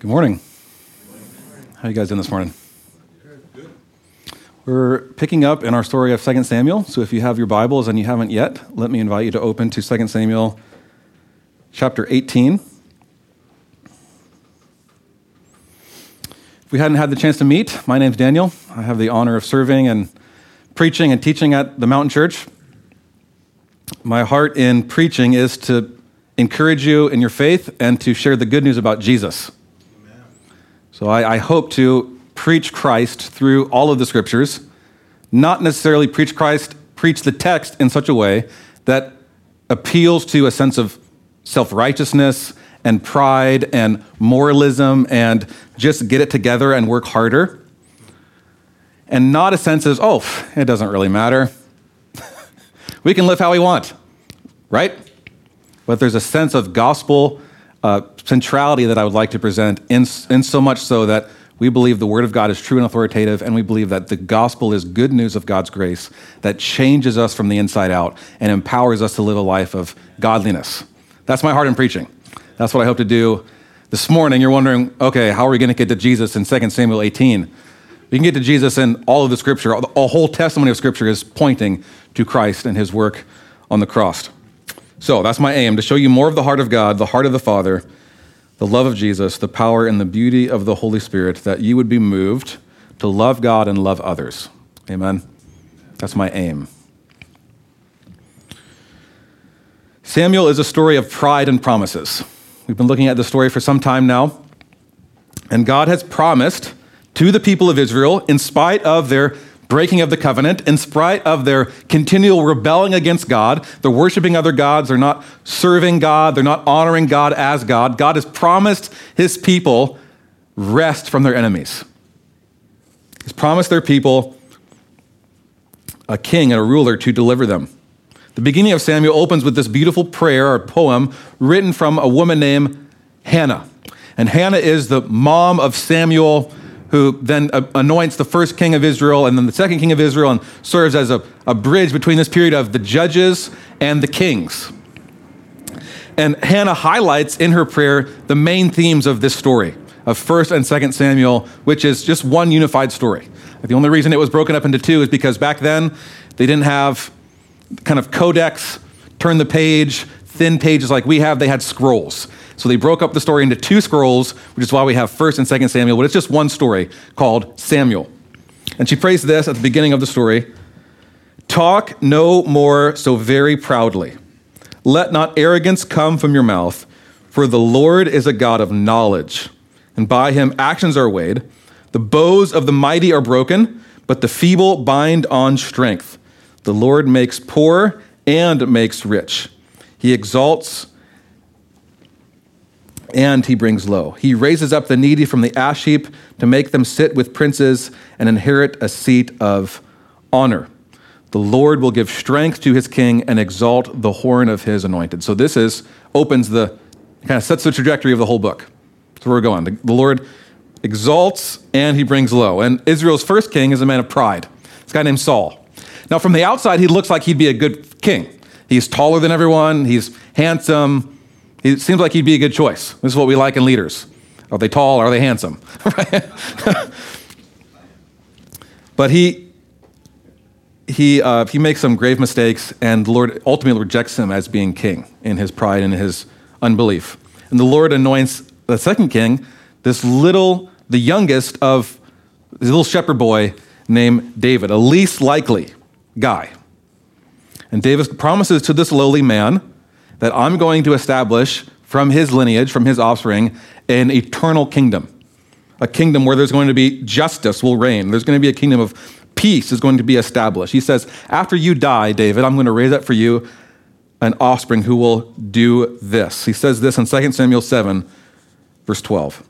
Good morning. How you guys doing this morning? We're picking up in our story of 2 Samuel. So if you have your Bibles and you haven't yet, let me invite you to open to 2 Samuel chapter 18. If we hadn't had the chance to meet, my name's Daniel. I have the honor of serving and preaching and teaching at the Mountain Church. My heart in preaching is to encourage you in your faith and to share the good news about Jesus. So I, I, hope to preach Christ through all of the scriptures, not necessarily preach Christ, preach the text in such a way that appeals to a sense of self righteousness and pride and moralism and just get it together and work harder. And not a sense of, oh, it doesn't really matter. we can live how we want, right? But there's a sense of gospel uh, centrality that I would like to present, in, in so much so that we believe the Word of God is true and authoritative, and we believe that the gospel is good news of God's grace that changes us from the inside out and empowers us to live a life of godliness. That's my heart in preaching. That's what I hope to do this morning. You're wondering, okay, how are we going to get to Jesus in 2 Samuel 18? We can get to Jesus in all of the scripture. A whole testimony of scripture is pointing to Christ and his work on the cross. So that's my aim to show you more of the heart of God, the heart of the Father, the love of Jesus, the power and the beauty of the Holy Spirit, that you would be moved to love God and love others. Amen. That's my aim. Samuel is a story of pride and promises. We've been looking at the story for some time now. And God has promised to the people of Israel, in spite of their breaking of the covenant, in spite of their continual rebelling against God. They're worshiping other gods. They're not serving God. They're not honoring God as God. God has promised his people rest from their enemies. He's promised their people a king and a ruler to deliver them. The beginning of Samuel opens with this beautiful prayer or poem written from a woman named Hannah. And Hannah is the mom of Samuel who then uh, anoints the first king of Israel and then the second king of Israel and serves as a, a bridge between this period of the judges and the kings. And Hannah highlights in her prayer the main themes of this story of 1st and 2nd Samuel, which is just one unified story. The only reason it was broken up into two is because back then they didn't have kind of codex, turn the page, thin pages like we have, they had scrolls. So they broke up the story into two scrolls, which is why we have 1st and 2nd Samuel, but it's just one story called Samuel. And she prays this at the beginning of the story Talk no more so very proudly. Let not arrogance come from your mouth, for the Lord is a God of knowledge, and by him actions are weighed. The bows of the mighty are broken, but the feeble bind on strength. The Lord makes poor and makes rich. He exalts and he brings low. He raises up the needy from the ash heap to make them sit with princes and inherit a seat of honor. The Lord will give strength to his king and exalt the horn of his anointed. So this is opens the kind of sets the trajectory of the whole book. That's where we're going. The, the Lord exalts and he brings low. And Israel's first king is a man of pride. This guy named Saul. Now, from the outside, he looks like he'd be a good king. He's taller than everyone. He's handsome it seems like he'd be a good choice. This is what we like in leaders. Are they tall? Are they handsome? but he, he, uh, he makes some grave mistakes, and the Lord ultimately rejects him as being king in his pride and his unbelief. And the Lord anoints the second king, this little, the youngest of this little shepherd boy named David, a least likely guy. And David promises to this lowly man that I'm going to establish from his lineage, from his offspring, an eternal kingdom. A kingdom where there's going to be justice will reign. There's going to be a kingdom of peace is going to be established. He says, After you die, David, I'm going to raise up for you an offspring who will do this. He says this in 2 Samuel 7, verse 12.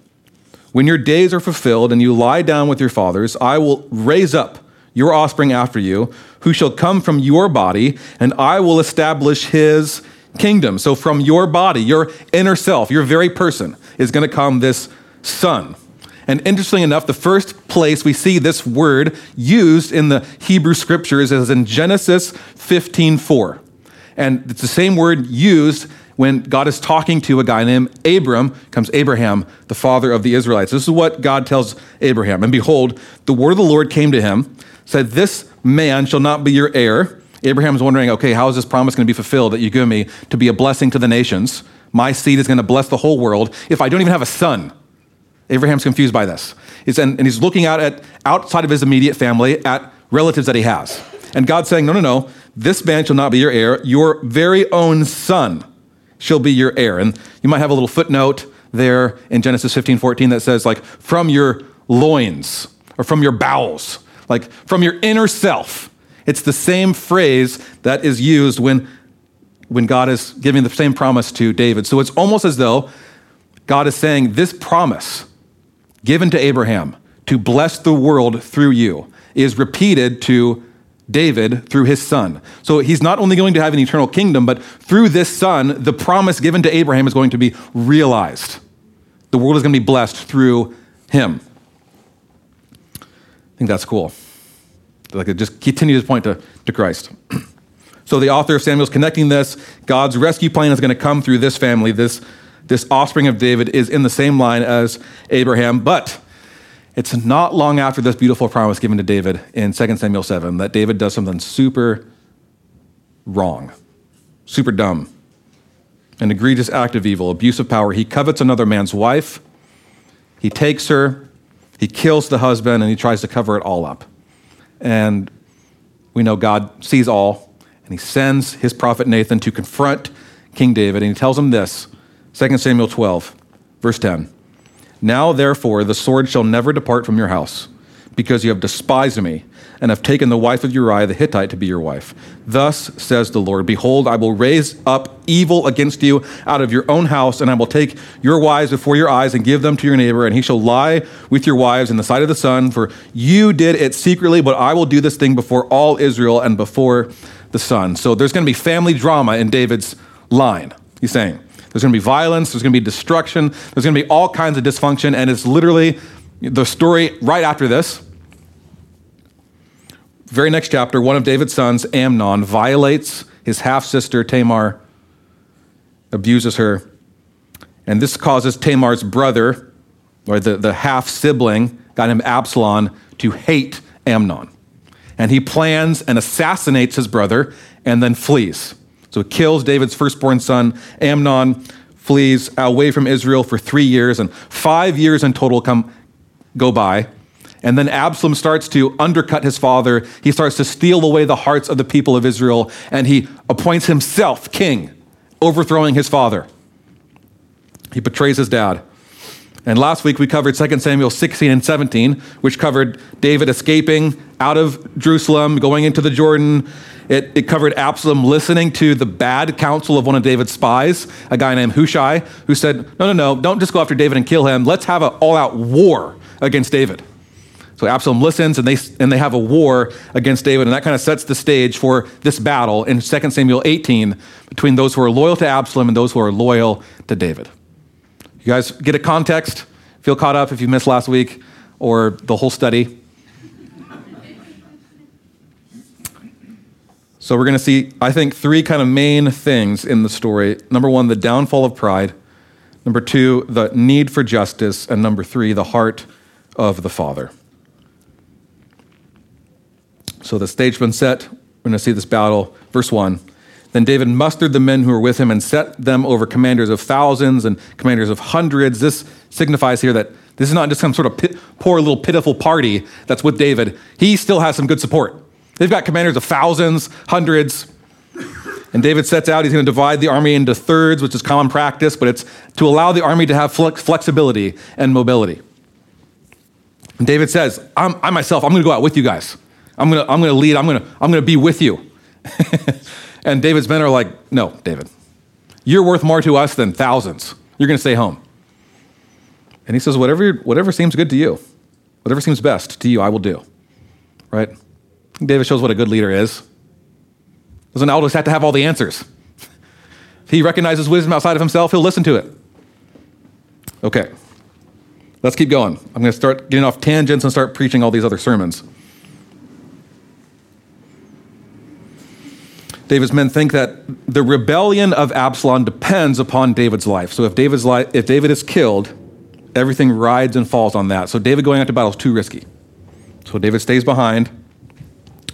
When your days are fulfilled and you lie down with your fathers, I will raise up your offspring after you, who shall come from your body, and I will establish his kingdom. So from your body, your inner self, your very person, is going to come this son. And interestingly enough, the first place we see this word used in the Hebrew scriptures is in Genesis 15:4. And it's the same word used when God is talking to a guy named Abram, comes Abraham, the father of the Israelites. This is what God tells Abraham. And behold, the word of the Lord came to him, said, This man shall not be your heir. Abraham's wondering, okay, how is this promise going to be fulfilled that you give me to be a blessing to the nations? My seed is going to bless the whole world if I don't even have a son. Abraham's confused by this. He's, and, and he's looking out at outside of his immediate family at relatives that he has. And God's saying, no, no, no, this man shall not be your heir. Your very own son shall be your heir. And you might have a little footnote there in Genesis 15, 14 that says, like, from your loins or from your bowels, like from your inner self. It's the same phrase that is used when, when God is giving the same promise to David. So it's almost as though God is saying, This promise given to Abraham to bless the world through you is repeated to David through his son. So he's not only going to have an eternal kingdom, but through this son, the promise given to Abraham is going to be realized. The world is going to be blessed through him. I think that's cool. Like it just continues to point to, to Christ. so the author of Samuel's connecting this. God's rescue plan is going to come through this family. This, this offspring of David is in the same line as Abraham, but it's not long after this beautiful promise given to David in 2 Samuel 7 that David does something super wrong, super dumb, an egregious act of evil, abuse of power. He covets another man's wife, he takes her, he kills the husband, and he tries to cover it all up. And we know God sees all, and he sends his prophet Nathan to confront King David, and he tells him this 2 Samuel 12, verse 10. Now, therefore, the sword shall never depart from your house, because you have despised me, and have taken the wife of Uriah the Hittite to be your wife. Thus says the Lord Behold, I will raise up evil against you out of your own house, and I will take your wives before your eyes and give them to your neighbor, and he shall lie with your wives in the sight of the sun, for you did it secretly, but I will do this thing before all Israel and before the sun. So there's going to be family drama in David's line, he's saying. There's going to be violence, there's going to be destruction, there's going to be all kinds of dysfunction, and it's literally the story right after this. Very next chapter, one of David's sons, Amnon, violates his half sister Tamar, abuses her, and this causes Tamar's brother, or the, the half sibling, guy named Absalom, to hate Amnon. And he plans and assassinates his brother and then flees. So he kills David's firstborn son, Amnon, flees away from Israel for three years, and five years in total come, go by. And then Absalom starts to undercut his father. He starts to steal away the hearts of the people of Israel, and he appoints himself king, overthrowing his father. He betrays his dad. And last week we covered 2 Samuel 16 and 17, which covered David escaping out of Jerusalem, going into the Jordan, it, it covered Absalom listening to the bad counsel of one of David's spies, a guy named Hushai, who said, No, no, no, don't just go after David and kill him. Let's have an all out war against David. So Absalom listens and they, and they have a war against David, and that kind of sets the stage for this battle in 2 Samuel 18 between those who are loyal to Absalom and those who are loyal to David. You guys get a context? Feel caught up if you missed last week or the whole study? So we're going to see, I think, three kind of main things in the story. Number one, the downfall of pride. Number two, the need for justice. And number three, the heart of the Father. So the stage has been set. We're going to see this battle. Verse one. Then David mustered the men who were with him and set them over commanders of thousands and commanders of hundreds. This signifies here that this is not just some sort of pit, poor little pitiful party that's with David. He still has some good support. They've got commanders of thousands, hundreds. And David sets out, he's going to divide the army into thirds, which is common practice, but it's to allow the army to have flex- flexibility and mobility. And David says, "I'm i myself, I'm going to go out with you guys. I'm going to, I'm going to lead, I'm going to, I'm going to be with you. and David's men are like, no, David, you're worth more to us than thousands. You're going to stay home. And he says, whatever, whatever seems good to you, whatever seems best to you, I will do. Right? David shows what a good leader is. Doesn't always have to have all the answers. If he recognizes wisdom outside of himself, he'll listen to it. Okay, let's keep going. I'm going to start getting off tangents and start preaching all these other sermons. David's men think that the rebellion of Absalom depends upon David's life. So if David's life, if David is killed, everything rides and falls on that. So David going out to battle is too risky. So David stays behind,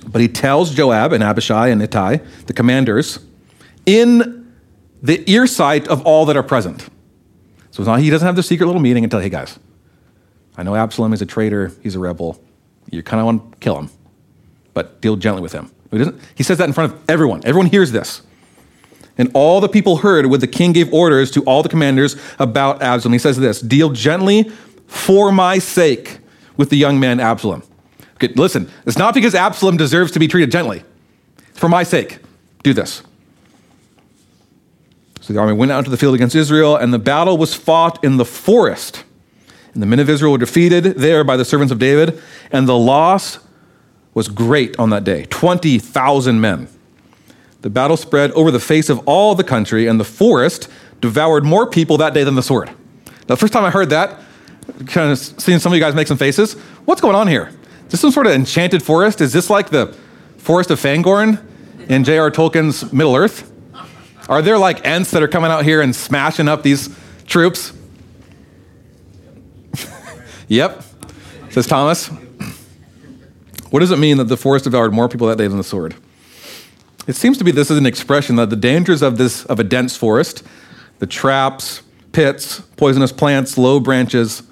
but he tells Joab and Abishai and Ittai, the commanders, in the ear sight of all that are present. So not, he doesn't have the secret little meeting and tell, hey guys, I know Absalom is a traitor, he's a rebel. You kind of want to kill him, but deal gently with him. He, he says that in front of everyone. Everyone hears this. And all the people heard when the king gave orders to all the commanders about Absalom. He says this Deal gently for my sake with the young man Absalom. Okay, listen, it's not because Absalom deserves to be treated gently. For my sake. Do this. So the army went out into the field against Israel, and the battle was fought in the forest. And the men of Israel were defeated there by the servants of David, and the loss was great on that day 20,000 men. The battle spread over the face of all the country, and the forest devoured more people that day than the sword. Now, the first time I heard that, kind of seeing some of you guys make some faces, what's going on here? Is this some sort of enchanted forest? Is this like the forest of Fangorn in J.R. Tolkien's Middle Earth? Are there like ents that are coming out here and smashing up these troops? Yep, says Thomas. What does it mean that the forest devoured more people that day than the sword? It seems to be this is an expression that the dangers of this of a dense forest, the traps, pits, poisonous plants, low branches,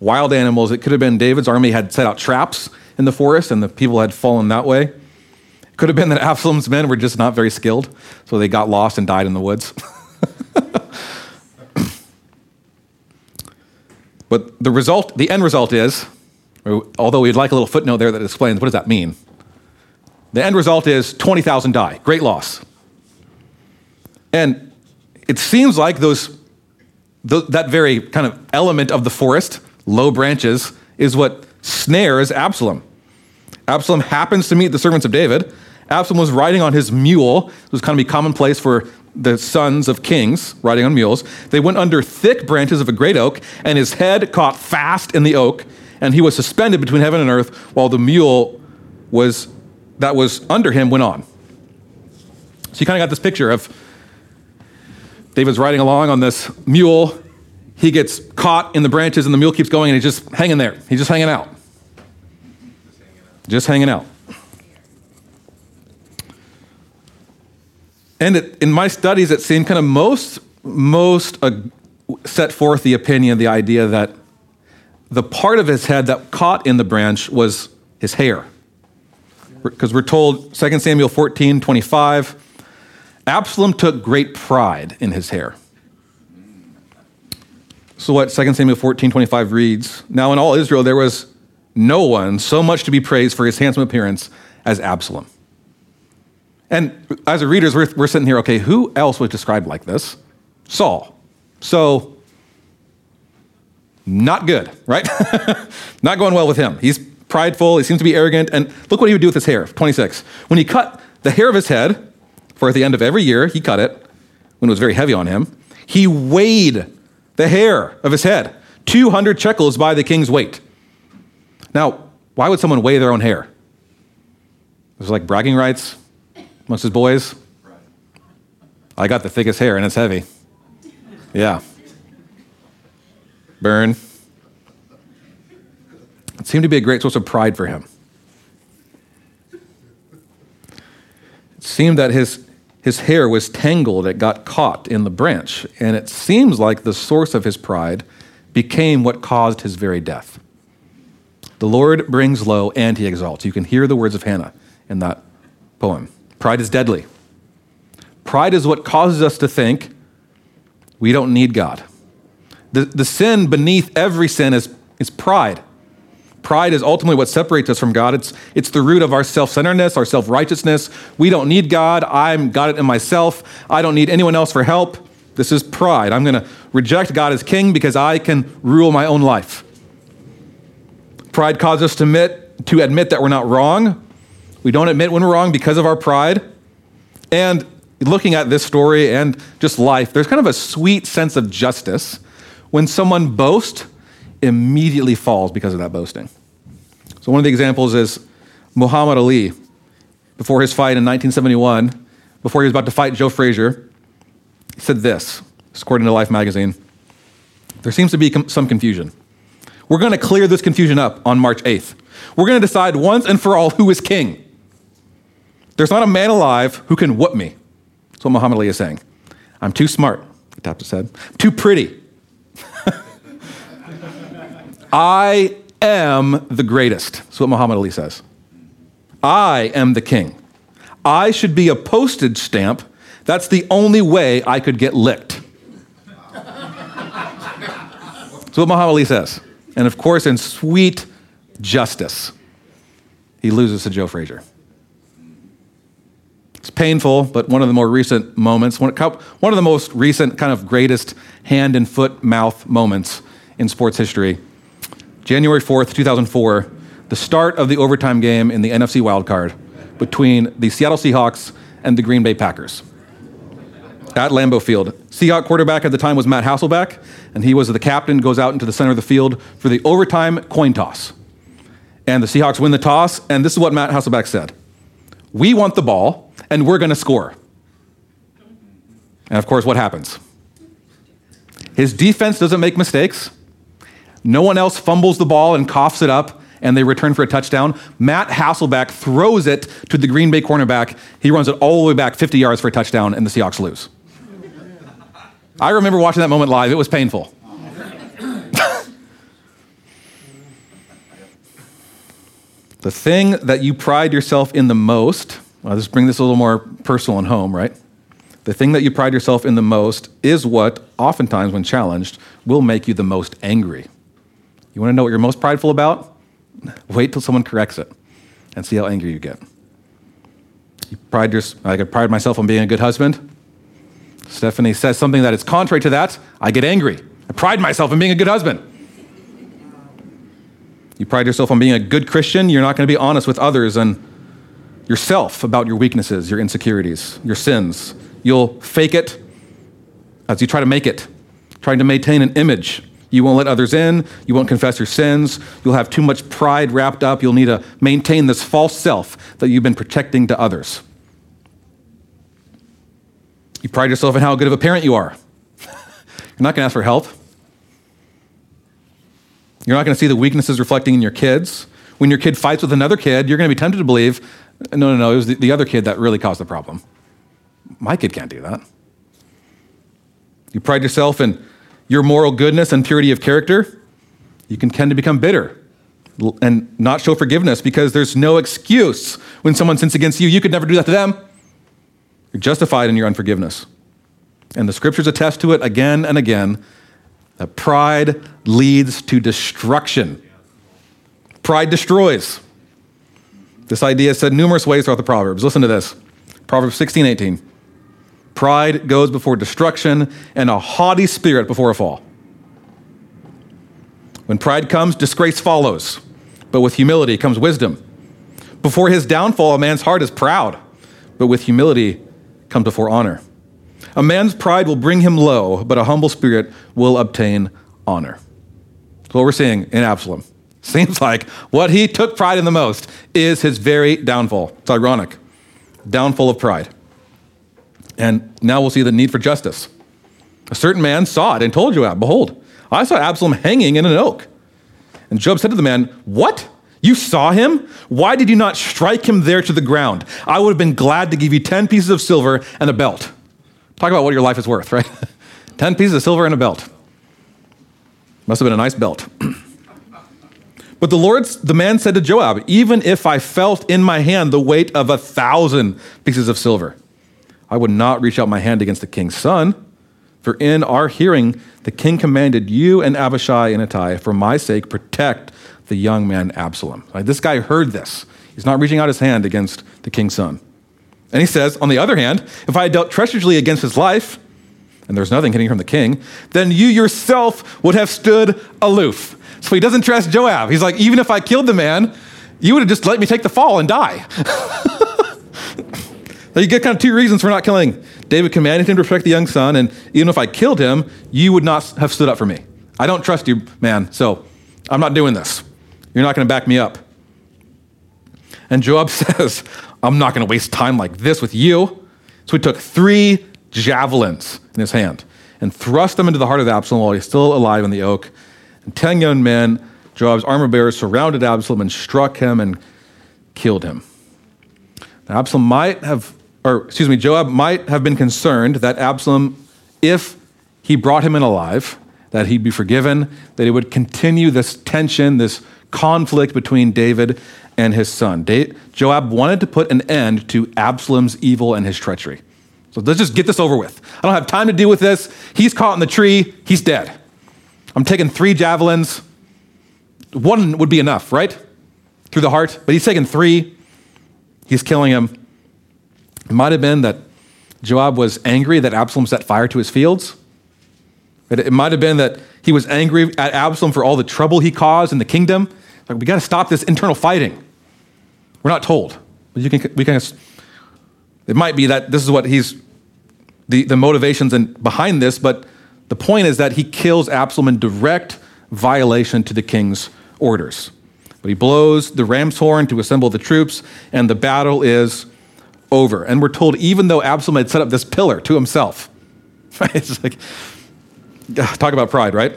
wild animals. It could have been David's army had set out traps in the forest and the people had fallen that way. It could have been that Absalom's men were just not very skilled, so they got lost and died in the woods. but the result, the end result is, although we'd like a little footnote there that explains what does that mean. The end result is 20,000 die. Great loss. And it seems like those, that very kind of element of the forest, low branches, is what snares Absalom. Absalom happens to meet the servants of David, Absalom was riding on his mule. It was kind of be commonplace for the sons of kings riding on mules. They went under thick branches of a great oak, and his head caught fast in the oak, and he was suspended between heaven and earth while the mule was that was under him went on. So you kind of got this picture of David's riding along on this mule. He gets caught in the branches, and the mule keeps going, and he's just hanging there. He's just hanging out. Just hanging out. And it, in my studies, it seemed kind of most, most uh, set forth the opinion, the idea that the part of his head that caught in the branch was his hair. Because we're told, 2 Samuel 14, 25, Absalom took great pride in his hair. So what 2 Samuel 14, 25 reads, Now in all Israel there was no one so much to be praised for his handsome appearance as Absalom. And as a readers, we're, we're sitting here, okay, who else was described like this? Saul. So, not good, right? not going well with him. He's prideful, he seems to be arrogant, and look what he would do with his hair. 26. When he cut the hair of his head, for at the end of every year, he cut it when it was very heavy on him, he weighed the hair of his head, 200 shekels by the king's weight. Now, why would someone weigh their own hair? It was like bragging rights. Amongst his boys? I got the thickest hair and it's heavy. Yeah. Burn. It seemed to be a great source of pride for him. It seemed that his, his hair was tangled, it got caught in the branch, and it seems like the source of his pride became what caused his very death. The Lord brings low and he exalts. You can hear the words of Hannah in that poem. Pride is deadly. Pride is what causes us to think we don't need God. The, the sin beneath every sin is, is pride. Pride is ultimately what separates us from God. It's, it's the root of our self centeredness, our self righteousness. We don't need God. I'm got it in myself. I don't need anyone else for help. This is pride. I'm going to reject God as king because I can rule my own life. Pride causes us to admit, to admit that we're not wrong, we don't admit when we're wrong because of our pride. And looking at this story and just life, there's kind of a sweet sense of justice when someone boasts, immediately falls because of that boasting. So, one of the examples is Muhammad Ali. Before his fight in 1971, before he was about to fight Joe Frazier, he said this, according to Life magazine. There seems to be some confusion. We're going to clear this confusion up on March 8th. We're going to decide once and for all who is king. There's not a man alive who can whoop me. That's what Muhammad Ali is saying. I'm too smart, his head. Too pretty. I am the greatest. That's what Muhammad Ali says. I am the king. I should be a postage stamp. That's the only way I could get licked. That's what Muhammad Ali says. And of course, in sweet justice, he loses to Joe Frazier. Painful, but one of the more recent moments, one of the most recent, kind of greatest hand and foot mouth moments in sports history. January 4th, 2004, the start of the overtime game in the NFC wildcard between the Seattle Seahawks and the Green Bay Packers at Lambeau Field. Seahawk quarterback at the time was Matt Hasselbeck, and he was the captain, goes out into the center of the field for the overtime coin toss. And the Seahawks win the toss, and this is what Matt Hasselbeck said We want the ball, and we're going to score. And of course, what happens? His defense doesn't make mistakes. No one else fumbles the ball and coughs it up, and they return for a touchdown. Matt Hasselbeck throws it to the Green Bay cornerback. He runs it all the way back 50 yards for a touchdown, and the Seahawks lose. I remember watching that moment live. It was painful. the thing that you pride yourself in the most, I'll just bring this a little more personal and home, right? The thing that you pride yourself in the most is what, oftentimes, when challenged, will make you the most angry. You want to know what you're most prideful about? Wait till someone corrects it and see how angry you get. You pride I could pride myself on being a good husband. Stephanie says something that is contrary to that, I get angry. I pride myself on being a good husband. You pride yourself on being a good Christian, you're not going to be honest with others and yourself about your weaknesses, your insecurities, your sins. You'll fake it as you try to make it, trying to maintain an image. You won't let others in. You won't confess your sins. You'll have too much pride wrapped up. You'll need to maintain this false self that you've been protecting to others. You pride yourself in how good of a parent you are. You're not going to ask for help. You're not going to see the weaknesses reflecting in your kids. When your kid fights with another kid, you're going to be tempted to believe, no, no, no, it was the, the other kid that really caused the problem. My kid can't do that. You pride yourself in your moral goodness and purity of character. You can tend to become bitter and not show forgiveness because there's no excuse when someone sins against you. You could never do that to them. You're justified in your unforgiveness. And the scriptures attest to it again and again that pride leads to destruction. Pride destroys. This idea is said numerous ways throughout the Proverbs. Listen to this Proverbs 16, 18. Pride goes before destruction, and a haughty spirit before a fall. When pride comes, disgrace follows, but with humility comes wisdom. Before his downfall, a man's heart is proud, but with humility come before honor. A man's pride will bring him low, but a humble spirit will obtain honor. That's what we're seeing in Absalom. Seems like what he took pride in the most is his very downfall. It's ironic. Downfall of pride. And now we'll see the need for justice. A certain man saw it and told Joab, Behold, I saw Absalom hanging in an oak. And Joab said to the man, What? You saw him? Why did you not strike him there to the ground? I would have been glad to give you 10 pieces of silver and a belt. Talk about what your life is worth, right? 10 pieces of silver and a belt. Must have been a nice belt. but the Lord, the man said to Joab, Even if I felt in my hand the weight of a thousand pieces of silver, I would not reach out my hand against the king's son. For in our hearing, the king commanded you and Abishai and Ittai, for my sake, protect the young man Absalom. Like, this guy heard this. He's not reaching out his hand against the king's son. And he says, on the other hand, if I had dealt treacherously against his life, and there's nothing hidden from the king, then you yourself would have stood aloof. So he doesn't trust Joab. He's like, even if I killed the man, you would have just let me take the fall and die. Now you get kind of two reasons for not killing. David commanded him to protect the young son, and even if I killed him, you would not have stood up for me. I don't trust you, man, so I'm not doing this. You're not going to back me up. And Joab says, I'm not going to waste time like this with you. So he took three javelins in his hand and thrust them into the heart of Absalom while he's still alive in the oak. And ten young men, Joab's armor bearers, surrounded Absalom and struck him and killed him. Now, Absalom might have, or excuse me, Joab might have been concerned that Absalom, if he brought him in alive, that he'd be forgiven, that it would continue this tension, this conflict between David and his son. Joab wanted to put an end to Absalom's evil and his treachery. So let's just get this over with. I don't have time to deal with this. He's caught in the tree, he's dead. I'm taking three javelins. One would be enough, right? Through the heart, but he's taking three. He's killing him. It might have been that Joab was angry that Absalom set fire to his fields. It might have been that he was angry at Absalom for all the trouble he caused in the kingdom. Like, we got to stop this internal fighting. We're not told. But you can, we can, it might be that this is what he's, the, the motivations and behind this, but the point is that he kills Absalom in direct violation to the king's orders. But he blows the ram's horn to assemble the troops, and the battle is over. And we're told even though Absalom had set up this pillar to himself? It's like, ah, talk about pride, right?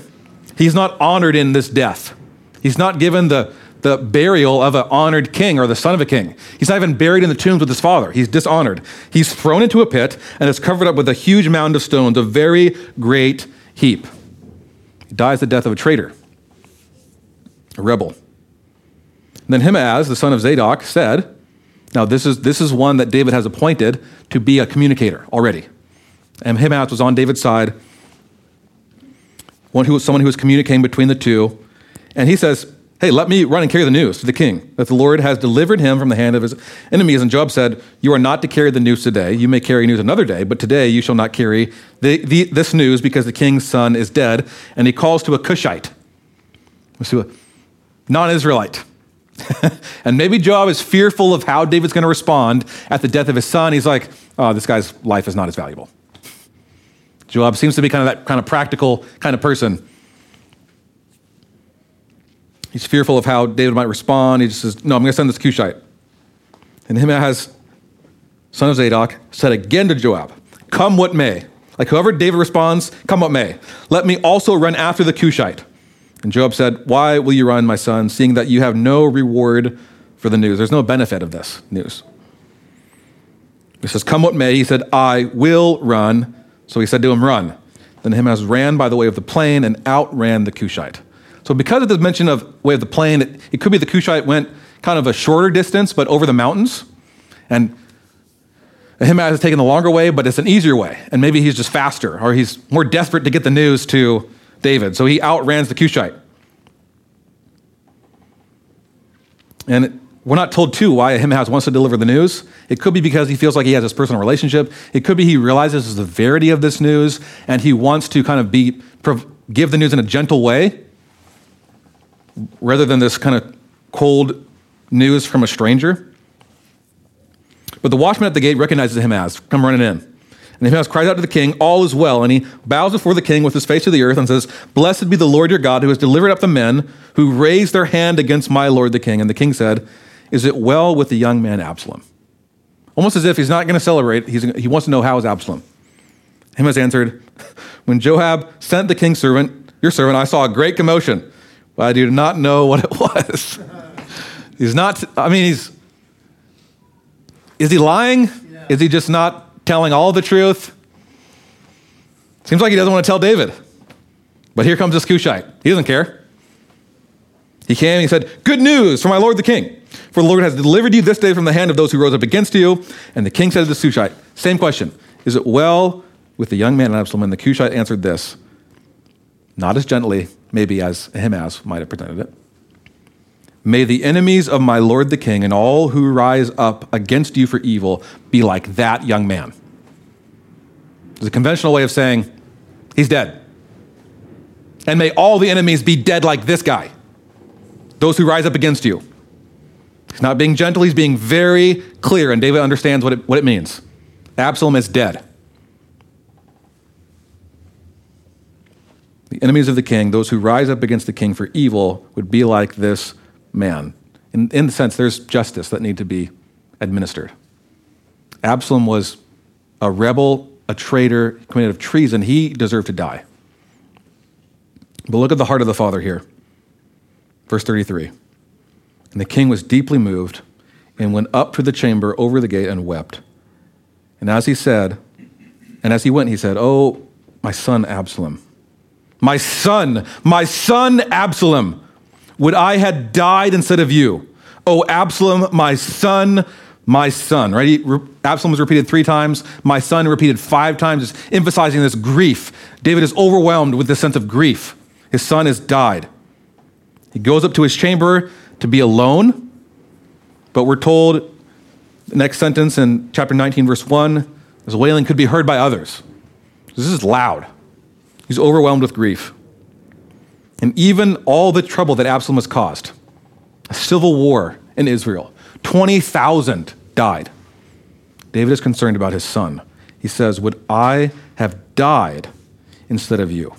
He's not honored in this death. He's not given the, the burial of an honored king or the son of a king. He's not even buried in the tombs with his father. He's dishonored. He's thrown into a pit and is covered up with a huge mound of stones, a very great heap. He dies the death of a traitor, a rebel. Then Ahimaaz, the son of Zadok, said, Now, this is, this is one that David has appointed to be a communicator already. And Ahimaaz was on David's side, one who was someone who was communicating between the two. And he says, Hey, let me run and carry the news to the king that the Lord has delivered him from the hand of his enemies. And Joab said, You are not to carry the news today. You may carry news another day, but today you shall not carry the, the, this news because the king's son is dead. And he calls to a Cushite, a non Israelite. and maybe Joab is fearful of how David's going to respond at the death of his son. He's like, Oh, this guy's life is not as valuable. Joab seems to be kind of that kind of practical kind of person. He's fearful of how David might respond. He just says, No, I'm going to send this Cushite. And Ahimaaz, son of Zadok, said again to Joab, Come what may. Like whoever David responds, come what may. Let me also run after the Cushite. And Joab said, Why will you run, my son, seeing that you have no reward for the news? There's no benefit of this news. He says, Come what may. He said, I will run. So he said to him, Run. Then Ahimaaz ran by the way of the plain and outran the Cushite. So because of this mention of way of the plain, it, it could be the Cushite went kind of a shorter distance, but over the mountains. And Ahimaaz has taken the longer way, but it's an easier way. And maybe he's just faster, or he's more desperate to get the news to David. So he outrans the Cushite. And we're not told, too, why Ahimaaz wants to deliver the news. It could be because he feels like he has this personal relationship. It could be he realizes the severity of this news, and he wants to kind of be, give the news in a gentle way rather than this kind of cold news from a stranger. But the watchman at the gate recognizes him as, come running in. And Ahimaaz cries out to the king, All is well. And he bows before the king with his face to the earth and says, Blessed be the Lord your God who has delivered up the men who raised their hand against my lord the king. And the king said, Is it well with the young man Absalom? Almost as if he's not going to celebrate, he wants to know how is Absalom. Ahimaaz answered, When Joab sent the king's servant, your servant, I saw a great commotion but I do not know what it was. he's not, I mean, he's, is he lying? Yeah. Is he just not telling all the truth? Seems like he doesn't want to tell David. But here comes this Cushite. He doesn't care. He came and he said, Good news for my lord the king. For the Lord has delivered you this day from the hand of those who rose up against you. And the king said to the Cushite, Same question. Is it well with the young man Absalom? And the Cushite answered this, not as gently, maybe as Ahimaaz might have presented it. May the enemies of my lord the king and all who rise up against you for evil be like that young man. It's a conventional way of saying he's dead. And may all the enemies be dead like this guy, those who rise up against you. He's not being gentle, he's being very clear, and David understands what it, what it means. Absalom is dead. The enemies of the king, those who rise up against the king for evil, would be like this man. In, in the sense, there's justice that need to be administered. Absalom was a rebel, a traitor, committed of treason. He deserved to die. But look at the heart of the Father here. Verse 33. And the king was deeply moved and went up to the chamber over the gate and wept. And as he said, and as he went, he said, Oh, my son Absalom, my son, my son Absalom, would I had died instead of you. Oh, Absalom, my son, my son, right? Absalom was repeated three times. My son repeated five times, just emphasizing this grief. David is overwhelmed with this sense of grief. His son has died. He goes up to his chamber to be alone, but we're told the next sentence in chapter 19, verse 1 his wailing could be heard by others. This is loud. He's overwhelmed with grief. And even all the trouble that Absalom has caused, a civil war in Israel, 20,000 died. David is concerned about his son. He says, Would I have died instead of you?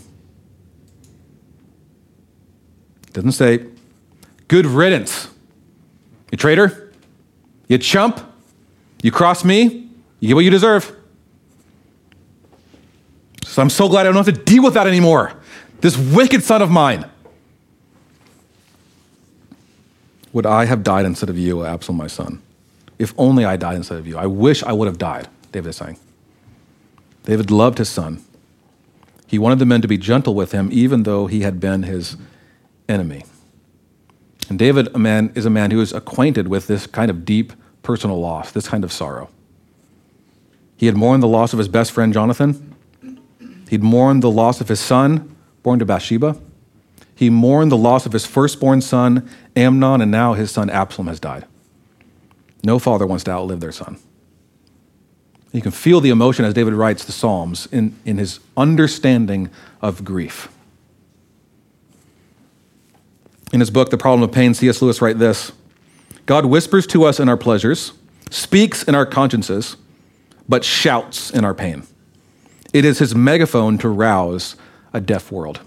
Doesn't say, Good riddance. You traitor, you chump, you cross me, you get what you deserve. So I'm so glad I don't have to deal with that anymore. This wicked son of mine. Would I have died instead of you, Absalom, my son? If only I died instead of you. I wish I would have died, David is saying. David loved his son. He wanted the men to be gentle with him, even though he had been his enemy. And David a man, is a man who is acquainted with this kind of deep personal loss, this kind of sorrow. He had mourned the loss of his best friend Jonathan. He'd mourned the loss of his son, born to Bathsheba. He mourned the loss of his firstborn son, Amnon, and now his son Absalom has died. No father wants to outlive their son. You can feel the emotion as David writes the Psalms in, in his understanding of grief. In his book, The Problem of Pain, C.S. Lewis writes this God whispers to us in our pleasures, speaks in our consciences, but shouts in our pain. It is his megaphone to rouse a deaf world.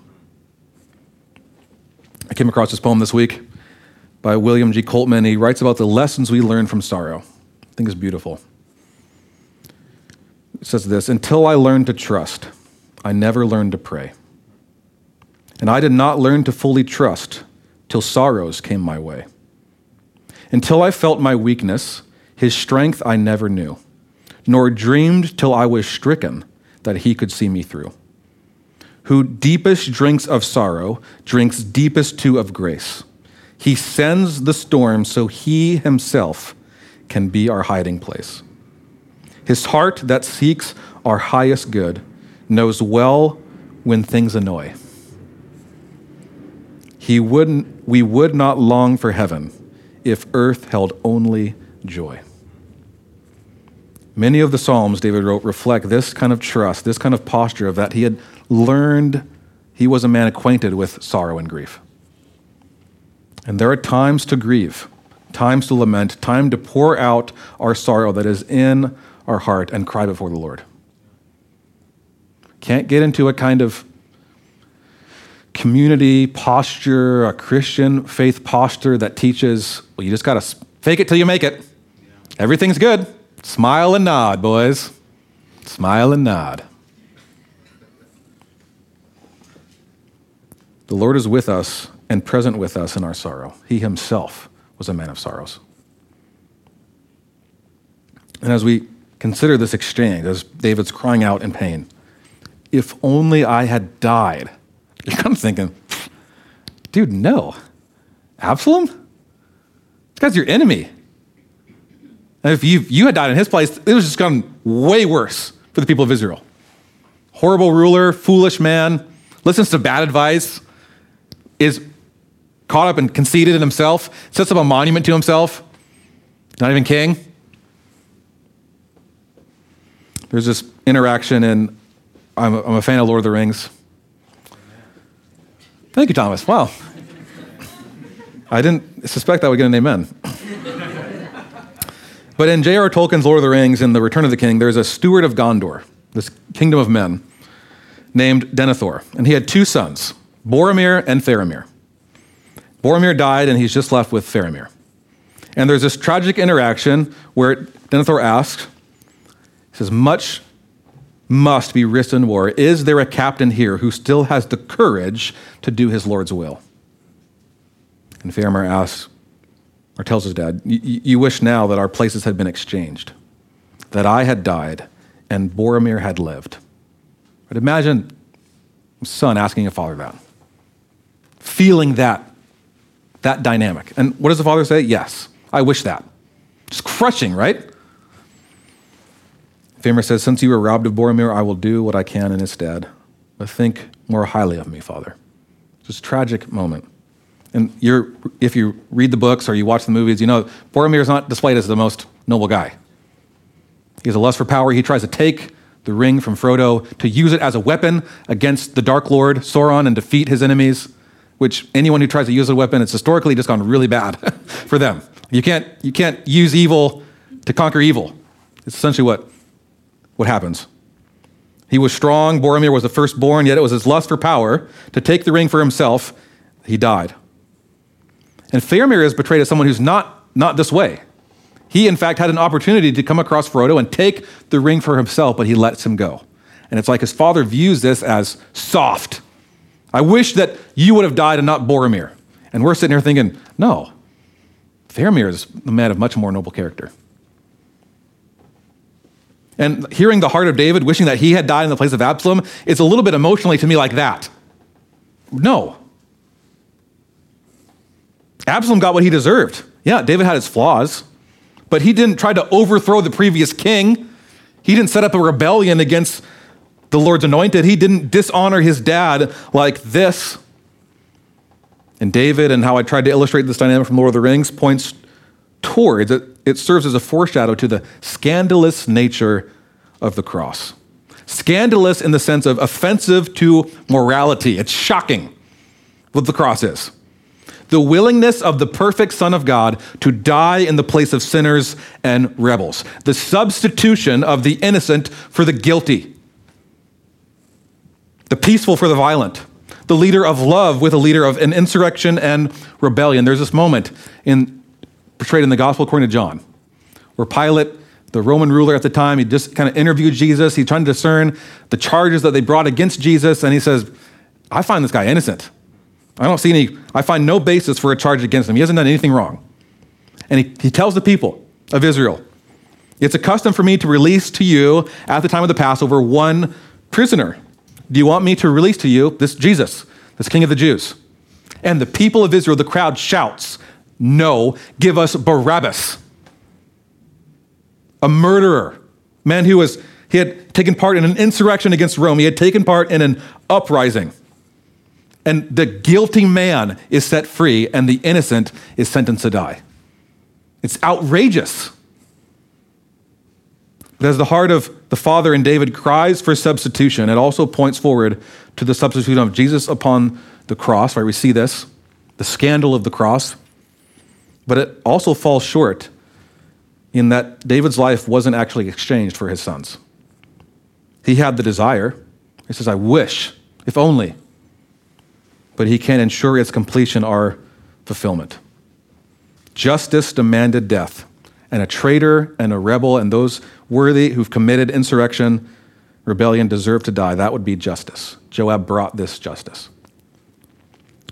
I came across this poem this week by William G. Coltman. He writes about the lessons we learn from sorrow. I think it's beautiful. It says this Until I learned to trust, I never learned to pray. And I did not learn to fully trust till sorrows came my way. Until I felt my weakness, his strength I never knew, nor dreamed till I was stricken that he could see me through. Who deepest drinks of sorrow, drinks deepest too of grace. He sends the storm so he himself can be our hiding place. His heart that seeks our highest good knows well when things annoy. He wouldn't, we would not long for heaven if earth held only joy. Many of the Psalms David wrote reflect this kind of trust, this kind of posture of that he had learned, he was a man acquainted with sorrow and grief. And there are times to grieve, times to lament, time to pour out our sorrow that is in our heart and cry before the Lord. Can't get into a kind of community posture, a Christian faith posture that teaches, well, you just got to fake it till you make it. Everything's good. Smile and nod, boys. Smile and nod. The Lord is with us and present with us in our sorrow. He himself was a man of sorrows. And as we consider this exchange, as David's crying out in pain, if only I had died, you're kind of thinking, dude, no. Absalom? This guy's your enemy. And if you, you had died in his place, it was just gone way worse for the people of Israel. Horrible ruler, foolish man, listens to bad advice, is caught up and conceited in himself, sets up a monument to himself, not even king. There's this interaction, and I'm a, I'm a fan of Lord of the Rings. Thank you, Thomas. Wow. I didn't suspect that would get an amen. But in J.R. Tolkien's Lord of the Rings, in The Return of the King, there's a steward of Gondor, this kingdom of men, named Denethor. And he had two sons, Boromir and Faramir. Boromir died, and he's just left with Faramir. And there's this tragic interaction where Denethor asks, he says, Much must be risked in war. Is there a captain here who still has the courage to do his Lord's will? And Faramir asks, or tells his dad, You wish now that our places had been exchanged, that I had died and Boromir had lived. But imagine a son asking a father that, feeling that, that dynamic. And what does the father say? Yes, I wish that. Just crushing, right? Faramir says, Since you were robbed of Boromir, I will do what I can in his stead. But think more highly of me, Father. It's Just tragic moment. And if you read the books or you watch the movies, you know Boromir is not displayed as the most noble guy. He has a lust for power. He tries to take the ring from Frodo to use it as a weapon against the Dark Lord Sauron and defeat his enemies. Which anyone who tries to use a weapon, it's historically just gone really bad for them. You can't, you can't use evil to conquer evil. It's essentially what, what happens. He was strong. Boromir was the firstborn, yet it was his lust for power to take the ring for himself. He died. And Faramir is portrayed as someone who's not, not this way. He, in fact, had an opportunity to come across Frodo and take the ring for himself, but he lets him go. And it's like his father views this as soft. I wish that you would have died and not Boromir. And we're sitting here thinking, no, Faramir is a man of much more noble character. And hearing the heart of David, wishing that he had died in the place of Absalom, is a little bit emotionally to me like that. No. Absalom got what he deserved. Yeah, David had his flaws, but he didn't try to overthrow the previous king. He didn't set up a rebellion against the Lord's anointed. He didn't dishonor his dad like this. And David, and how I tried to illustrate this dynamic from Lord of the Rings, points towards it. It serves as a foreshadow to the scandalous nature of the cross. Scandalous in the sense of offensive to morality. It's shocking what the cross is the willingness of the perfect Son of God to die in the place of sinners and rebels, the substitution of the innocent for the guilty, the peaceful for the violent, the leader of love with a leader of an insurrection and rebellion. There's this moment in, portrayed in the Gospel according to John where Pilate the Roman ruler at the time. He just kind of interviewed Jesus. He's trying to discern the charges that they brought against Jesus. And he says, I find this guy innocent. I don't see any, I find no basis for a charge against him. He hasn't done anything wrong. And he, he tells the people of Israel, It's a custom for me to release to you at the time of the Passover one prisoner. Do you want me to release to you this Jesus, this King of the Jews? And the people of Israel, the crowd shouts, No, give us Barabbas. A murderer, man who was, he had taken part in an insurrection against Rome, he had taken part in an uprising and the guilty man is set free, and the innocent is sentenced to die. It's outrageous. But as the heart of the Father in David cries for substitution, it also points forward to the substitution of Jesus upon the cross, right? We see this, the scandal of the cross. But it also falls short in that David's life wasn't actually exchanged for his sons. He had the desire. He says, I wish, if only, but he can ensure its completion or fulfillment. Justice demanded death, and a traitor and a rebel and those worthy who've committed insurrection, rebellion deserve to die. That would be justice. Joab brought this justice.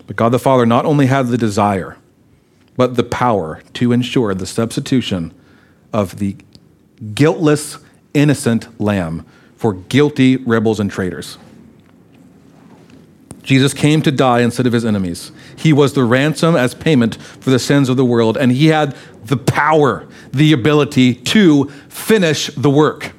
But God the Father not only had the desire, but the power to ensure the substitution of the guiltless, innocent lamb for guilty rebels and traitors. Jesus came to die instead of his enemies. He was the ransom as payment for the sins of the world, and he had the power, the ability to finish the work.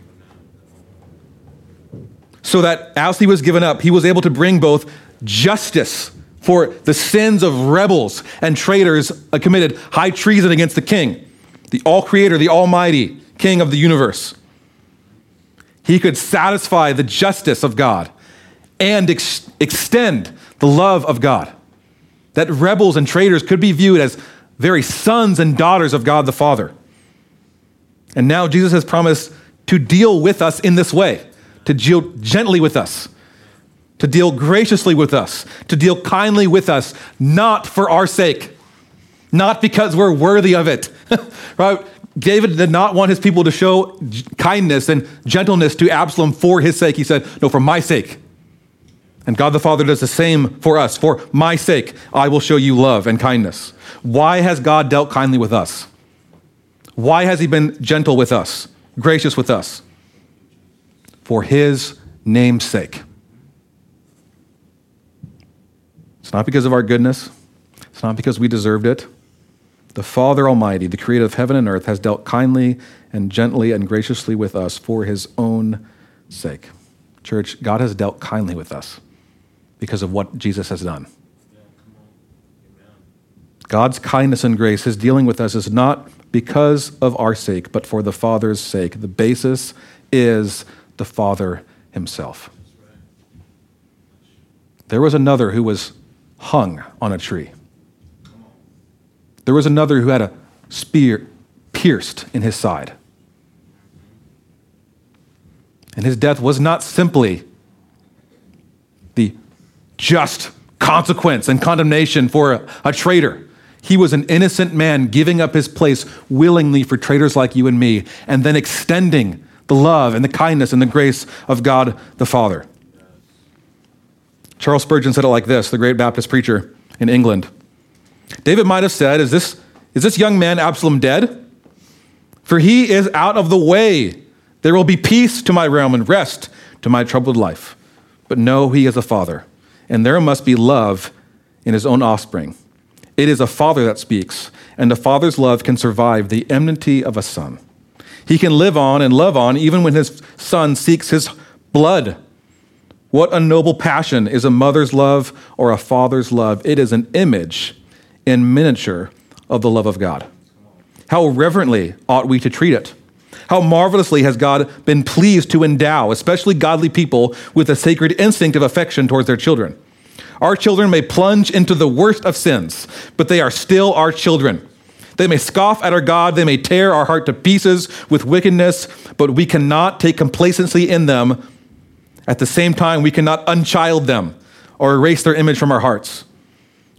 So that as he was given up, he was able to bring both justice for the sins of rebels and traitors uh, committed high treason against the king, the all creator, the almighty king of the universe. He could satisfy the justice of God and ex- extend the love of God. That rebels and traitors could be viewed as very sons and daughters of God the Father. And now Jesus has promised to deal with us in this way, to deal gently with us, to deal graciously with us, to deal kindly with us, not for our sake, not because we're worthy of it. right? David did not want his people to show kindness and gentleness to Absalom for his sake. He said, No, for my sake. And God the Father does the same for us. For my sake, I will show you love and kindness. Why has God dealt kindly with us? Why has He been gentle with us, gracious with us? For His name's sake. It's not because of our goodness, it's not because we deserved it. The Father Almighty, the creator of heaven and earth, has dealt kindly and gently and graciously with us for His own sake. Church, God has dealt kindly with us because of what Jesus has done. God's kindness and grace, his dealing with us, is not because of our sake, but for the Father's sake. The basis is the Father himself. There was another who was hung on a tree. There was another who had a spear pierced in his side. And his death was not simply just consequence and condemnation for a, a traitor. He was an innocent man giving up his place willingly for traitors like you and me, and then extending the love and the kindness and the grace of God the Father. Charles Spurgeon said it like this, the great Baptist preacher in England. David might have said, Is this, is this young man Absalom dead? For he is out of the way. There will be peace to my realm and rest to my troubled life. But no, he is a father and there must be love in his own offspring. It is a father that speaks, and a father's love can survive the enmity of a son. He can live on and love on even when his son seeks his blood. What a noble passion is a mother's love or a father's love. It is an image in miniature of the love of God. How reverently ought we to treat it? How marvelously has God been pleased to endow, especially godly people, with a sacred instinct of affection towards their children. Our children may plunge into the worst of sins, but they are still our children. They may scoff at our God, they may tear our heart to pieces with wickedness, but we cannot take complacency in them. At the same time, we cannot unchild them or erase their image from our hearts.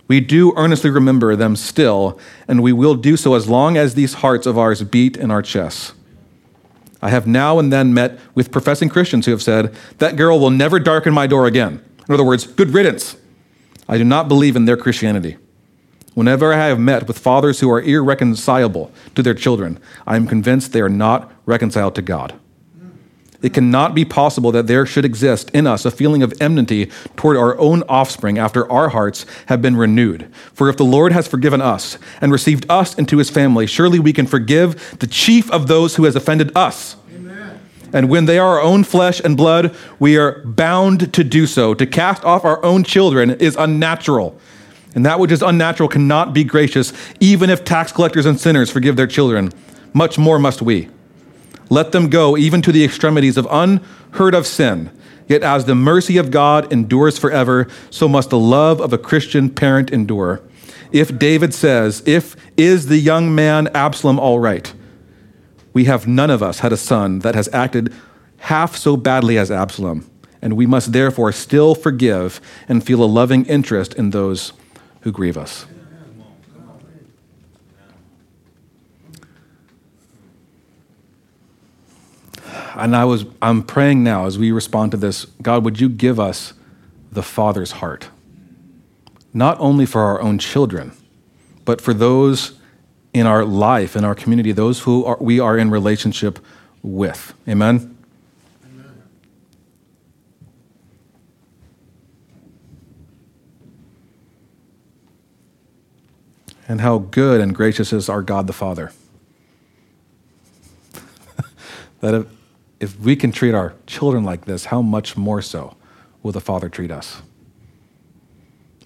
We do earnestly remember them still, and we will do so as long as these hearts of ours beat in our chests. I have now and then met with professing Christians who have said, That girl will never darken my door again. In other words, good riddance. I do not believe in their Christianity. Whenever I have met with fathers who are irreconcilable to their children, I am convinced they are not reconciled to God. It cannot be possible that there should exist in us a feeling of enmity toward our own offspring after our hearts have been renewed. For if the Lord has forgiven us and received us into his family, surely we can forgive the chief of those who has offended us. Amen. And when they are our own flesh and blood, we are bound to do so. To cast off our own children is unnatural. And that which is unnatural cannot be gracious, even if tax collectors and sinners forgive their children. Much more must we. Let them go even to the extremities of unheard of sin. Yet as the mercy of God endures forever, so must the love of a Christian parent endure. If David says, If is the young man Absalom all right? We have none of us had a son that has acted half so badly as Absalom, and we must therefore still forgive and feel a loving interest in those who grieve us. And I was I'm praying now as we respond to this, God, would you give us the Father's heart? Not only for our own children, but for those in our life, in our community, those who are, we are in relationship with. Amen? Amen. And how good and gracious is our God the Father. that if, we can treat our children like this, how much more so will the Father treat us?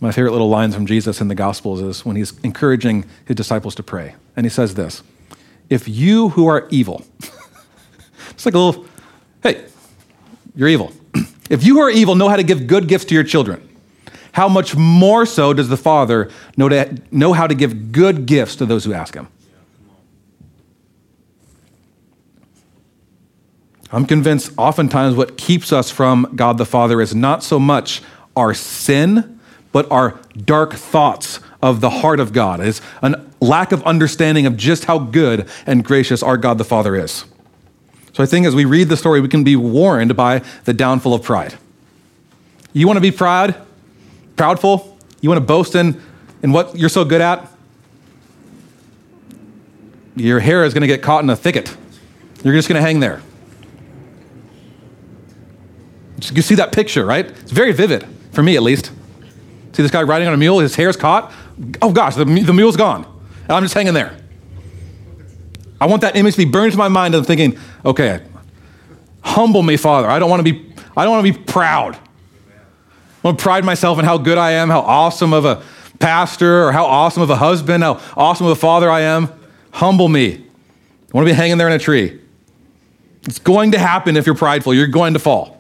My favorite little lines from Jesus in the Gospels is when he's encouraging his disciples to pray. And he says this If you who are evil, it's like a little, hey, you're evil. if you who are evil know how to give good gifts to your children, how much more so does the Father know, to, know how to give good gifts to those who ask him? I'm convinced oftentimes what keeps us from God the Father is not so much our sin, but our dark thoughts of the heart of God. It's a lack of understanding of just how good and gracious our God the Father is. So I think as we read the story, we can be warned by the downfall of pride. You want to be proud, proudful? You want to boast in, in what you're so good at? Your hair is going to get caught in a thicket. You're just going to hang there. You see that picture, right? It's very vivid, for me at least. See this guy riding on a mule, his hair's caught. Oh gosh, the, the mule's gone. And I'm just hanging there. I want that image to be burned into my mind and thinking, okay, humble me, Father. I don't want to be, I don't want to be proud. I want to pride myself in how good I am, how awesome of a pastor, or how awesome of a husband, how awesome of a father I am. Humble me. I want to be hanging there in a tree. It's going to happen if you're prideful. You're going to fall.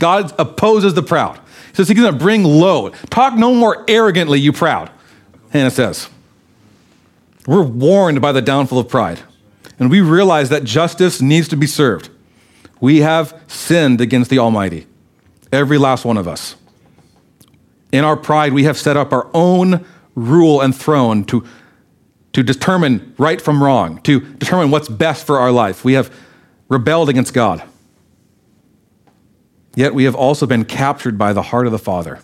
God opposes the proud. He says he's going to bring low. Talk no more arrogantly, you proud, Hannah says. We're warned by the downfall of pride, and we realize that justice needs to be served. We have sinned against the Almighty, every last one of us. In our pride, we have set up our own rule and throne to, to determine right from wrong, to determine what's best for our life. We have rebelled against God. Yet we have also been captured by the heart of the Father.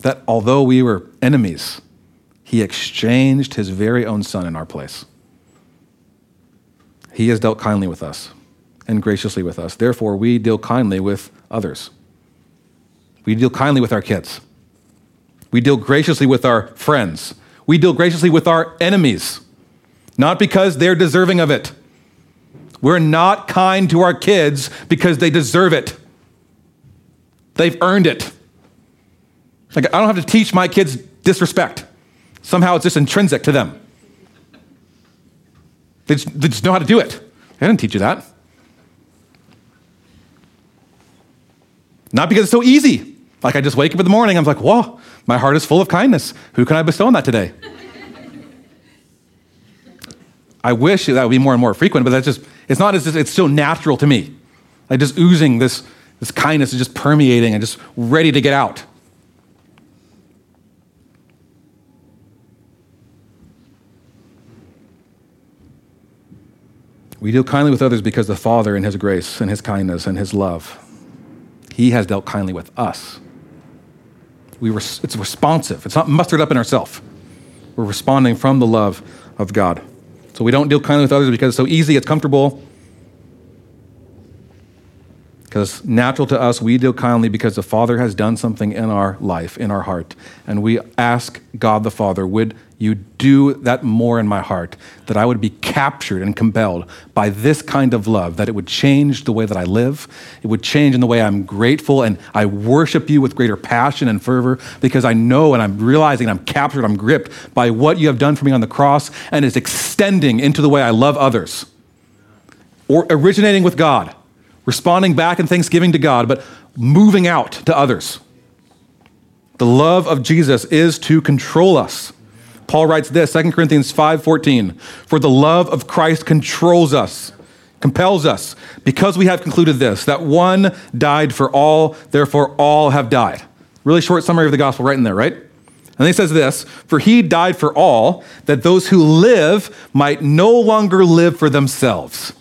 That although we were enemies, he exchanged his very own son in our place. He has dealt kindly with us and graciously with us. Therefore, we deal kindly with others. We deal kindly with our kids. We deal graciously with our friends. We deal graciously with our enemies, not because they're deserving of it. We're not kind to our kids because they deserve it. They've earned it. Like, I don't have to teach my kids disrespect. Somehow it's just intrinsic to them. They just, they just know how to do it. I didn't teach you that. Not because it's so easy. Like I just wake up in the morning, I'm like, whoa, my heart is full of kindness. Who can I bestow on that today? I wish that would be more and more frequent, but that's just, it's not as, it's so natural to me. Like just oozing this, this kindness is just permeating and just ready to get out. We deal kindly with others because the Father, in His grace and His kindness and His love, He has dealt kindly with us. We res- it's responsive, it's not mustered up in ourselves. We're responding from the love of God. So we don't deal kindly with others because it's so easy, it's comfortable. Because natural to us, we deal kindly because the Father has done something in our life, in our heart. And we ask God the Father, would you do that more in my heart, that I would be captured and compelled by this kind of love, that it would change the way that I live, it would change in the way I'm grateful and I worship you with greater passion and fervor because I know and I'm realizing I'm captured, I'm gripped by what you have done for me on the cross and is extending into the way I love others. Or originating with God, responding back in thanksgiving to God, but moving out to others. The love of Jesus is to control us Paul writes this, 2 Corinthians 5:14, "For the love of Christ controls us, compels us, because we have concluded this, that one died for all, therefore all have died." Really short summary of the gospel right in there, right? And he says this, "For he died for all, that those who live might no longer live for themselves."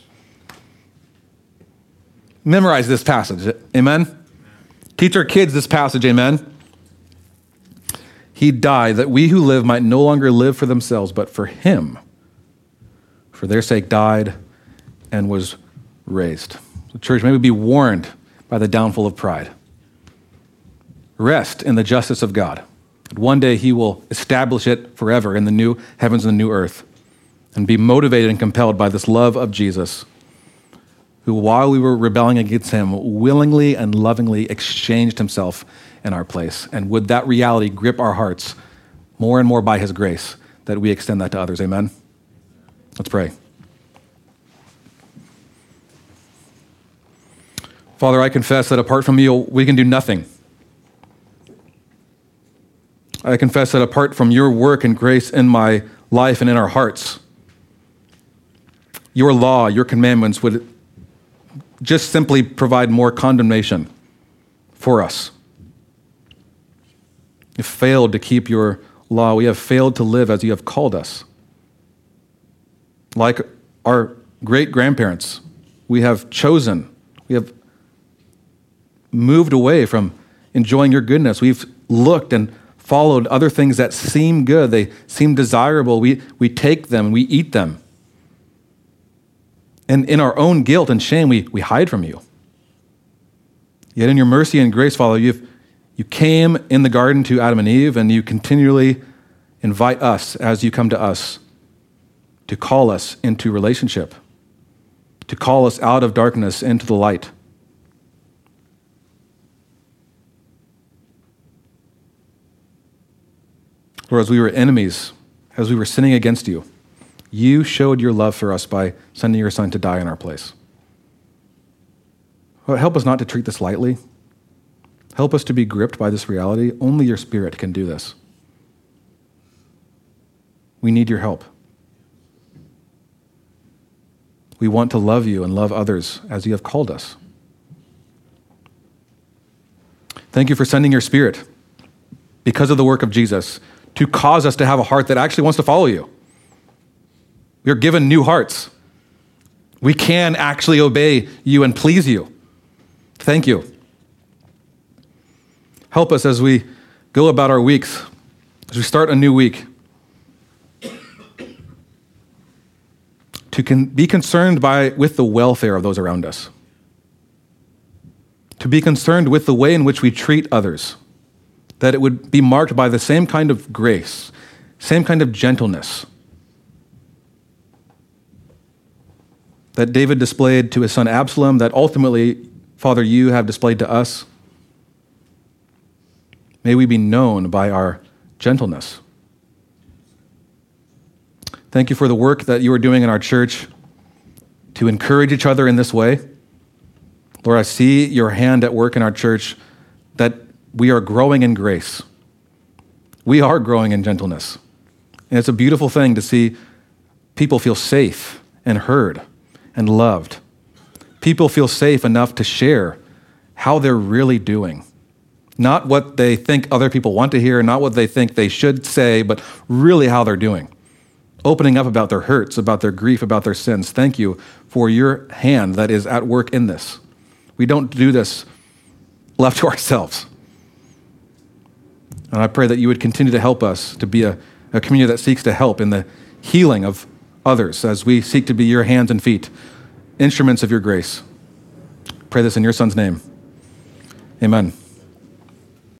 Memorize this passage. Amen. Teach our kids this passage, amen. He died that we who live might no longer live for themselves, but for Him. For their sake, died and was raised. So, church, may we be warned by the downfall of pride. Rest in the justice of God. One day He will establish it forever in the new heavens and the new earth. And be motivated and compelled by this love of Jesus, who, while we were rebelling against Him, willingly and lovingly exchanged Himself in our place. And would that reality grip our hearts more and more by His grace that we extend that to others? Amen? Let's pray. Father, I confess that apart from you, we can do nothing. I confess that apart from your work and grace in my life and in our hearts, your law, your commandments would just simply provide more condemnation for us. You failed to keep your law, we have failed to live as you have called us. Like our great grandparents, we have chosen, we have moved away from enjoying your goodness. We've looked and followed other things that seem good, they seem desirable. We, we take them, we eat them. And in our own guilt and shame, we, we hide from you. Yet in your mercy and grace, Father, you've, you came in the garden to Adam and Eve, and you continually invite us as you come to us to call us into relationship, to call us out of darkness into the light. Lord, as we were enemies, as we were sinning against you, you showed your love for us by sending your son to die in our place. Help us not to treat this lightly. Help us to be gripped by this reality. Only your spirit can do this. We need your help. We want to love you and love others as you have called us. Thank you for sending your spirit because of the work of Jesus to cause us to have a heart that actually wants to follow you. Are given new hearts. We can actually obey you and please you. Thank you. Help us as we go about our weeks, as we start a new week, to con- be concerned by, with the welfare of those around us, to be concerned with the way in which we treat others that it would be marked by the same kind of grace, same kind of gentleness that David displayed to his son Absalom, that ultimately, Father, you have displayed to us. May we be known by our gentleness. Thank you for the work that you are doing in our church to encourage each other in this way. Lord, I see your hand at work in our church that we are growing in grace. We are growing in gentleness. And it's a beautiful thing to see people feel safe and heard and loved. People feel safe enough to share how they're really doing. Not what they think other people want to hear, not what they think they should say, but really how they're doing. Opening up about their hurts, about their grief, about their sins. Thank you for your hand that is at work in this. We don't do this left to ourselves. And I pray that you would continue to help us to be a, a community that seeks to help in the healing of others as we seek to be your hands and feet, instruments of your grace. Pray this in your son's name. Amen.